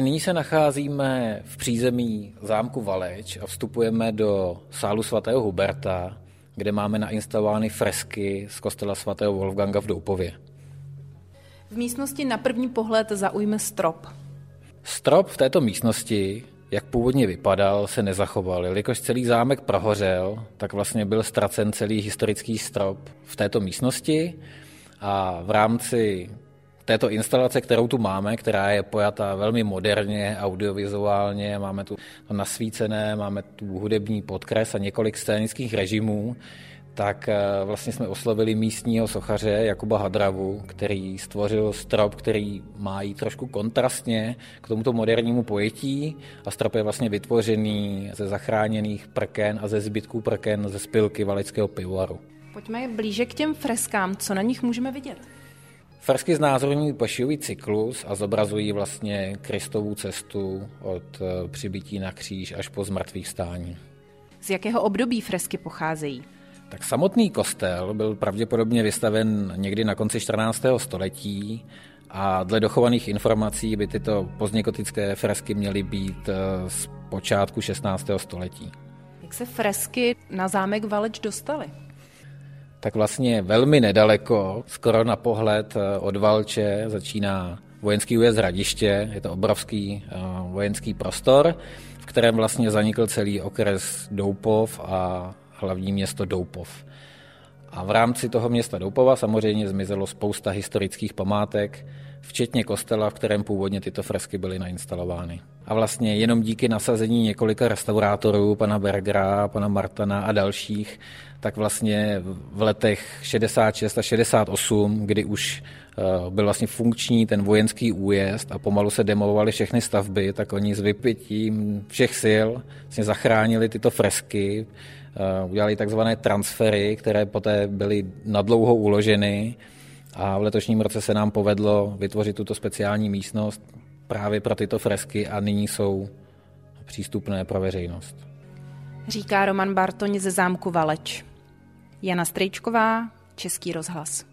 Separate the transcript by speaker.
Speaker 1: Nyní se nacházíme v přízemí zámku Valeč a vstupujeme do sálu svatého Huberta, kde máme nainstalovány fresky z kostela svatého Wolfganga v Doupově.
Speaker 2: V místnosti na první pohled zaujme strop.
Speaker 1: Strop v této místnosti, jak původně vypadal, se nezachoval. Jelikož celý zámek prohořel, tak vlastně byl ztracen celý historický strop v této místnosti a v rámci této instalace, kterou tu máme, která je pojatá velmi moderně, audiovizuálně, máme tu nasvícené, máme tu hudební podkres a několik scénických režimů, tak eh, vlastně jsme oslovili místního sochaře Jakuba Hadravu, který stvořil strop, který má jít trošku kontrastně k tomuto modernímu pojetí a strop je vlastně vytvořený ze zachráněných prken a ze zbytků prken ze spilky valeckého pivovaru.
Speaker 2: Pojďme blíže k těm freskám, co na nich můžeme vidět?
Speaker 1: Fresky znázorňují pašijový cyklus a zobrazují vlastně Kristovu cestu od eh, přibytí na kříž až po zmrtvých stání.
Speaker 2: Z jakého období fresky pocházejí?
Speaker 1: Tak samotný kostel byl pravděpodobně vystaven někdy na konci 14. století a dle dochovaných informací by tyto pozdněkotické fresky měly být eh, z počátku 16. století.
Speaker 2: Jak se fresky na zámek Valeč dostaly?
Speaker 1: Tak vlastně velmi nedaleko, skoro na pohled eh, od Valče, začíná vojenský újezd Radiště, je to obrovský eh, vojenský prostor, v kterém vlastně zanikl celý okres Doupov a hlavní město Doupov. A v rámci toho města Doupova samozřejmě zmizelo spousta historických památek, včetně kostela, v kterém původně tyto fresky byly nainstalovány. A vlastně jenom díky nasazení několika restaurátorů, pana Bergera, pana Martana a dalších, tak vlastně v letech 66 a 68, kdy už eh, byl vlastně funkční ten vojenský újezd a pomalu se demovovaly všechny stavby, tak oni s vypětím všech sil vlastně zachránili tyto fresky, eh, udělali takzvané transfery, které poté byly nadlouho uloženy. A v letošním roce se nám povedlo vytvořit tuto speciální místnost právě pro tyto fresky a nyní jsou přístupné pro veřejnost.
Speaker 2: Říká Roman Bartoň ze zámku Valeč. Jana Strejčková, Český rozhlas.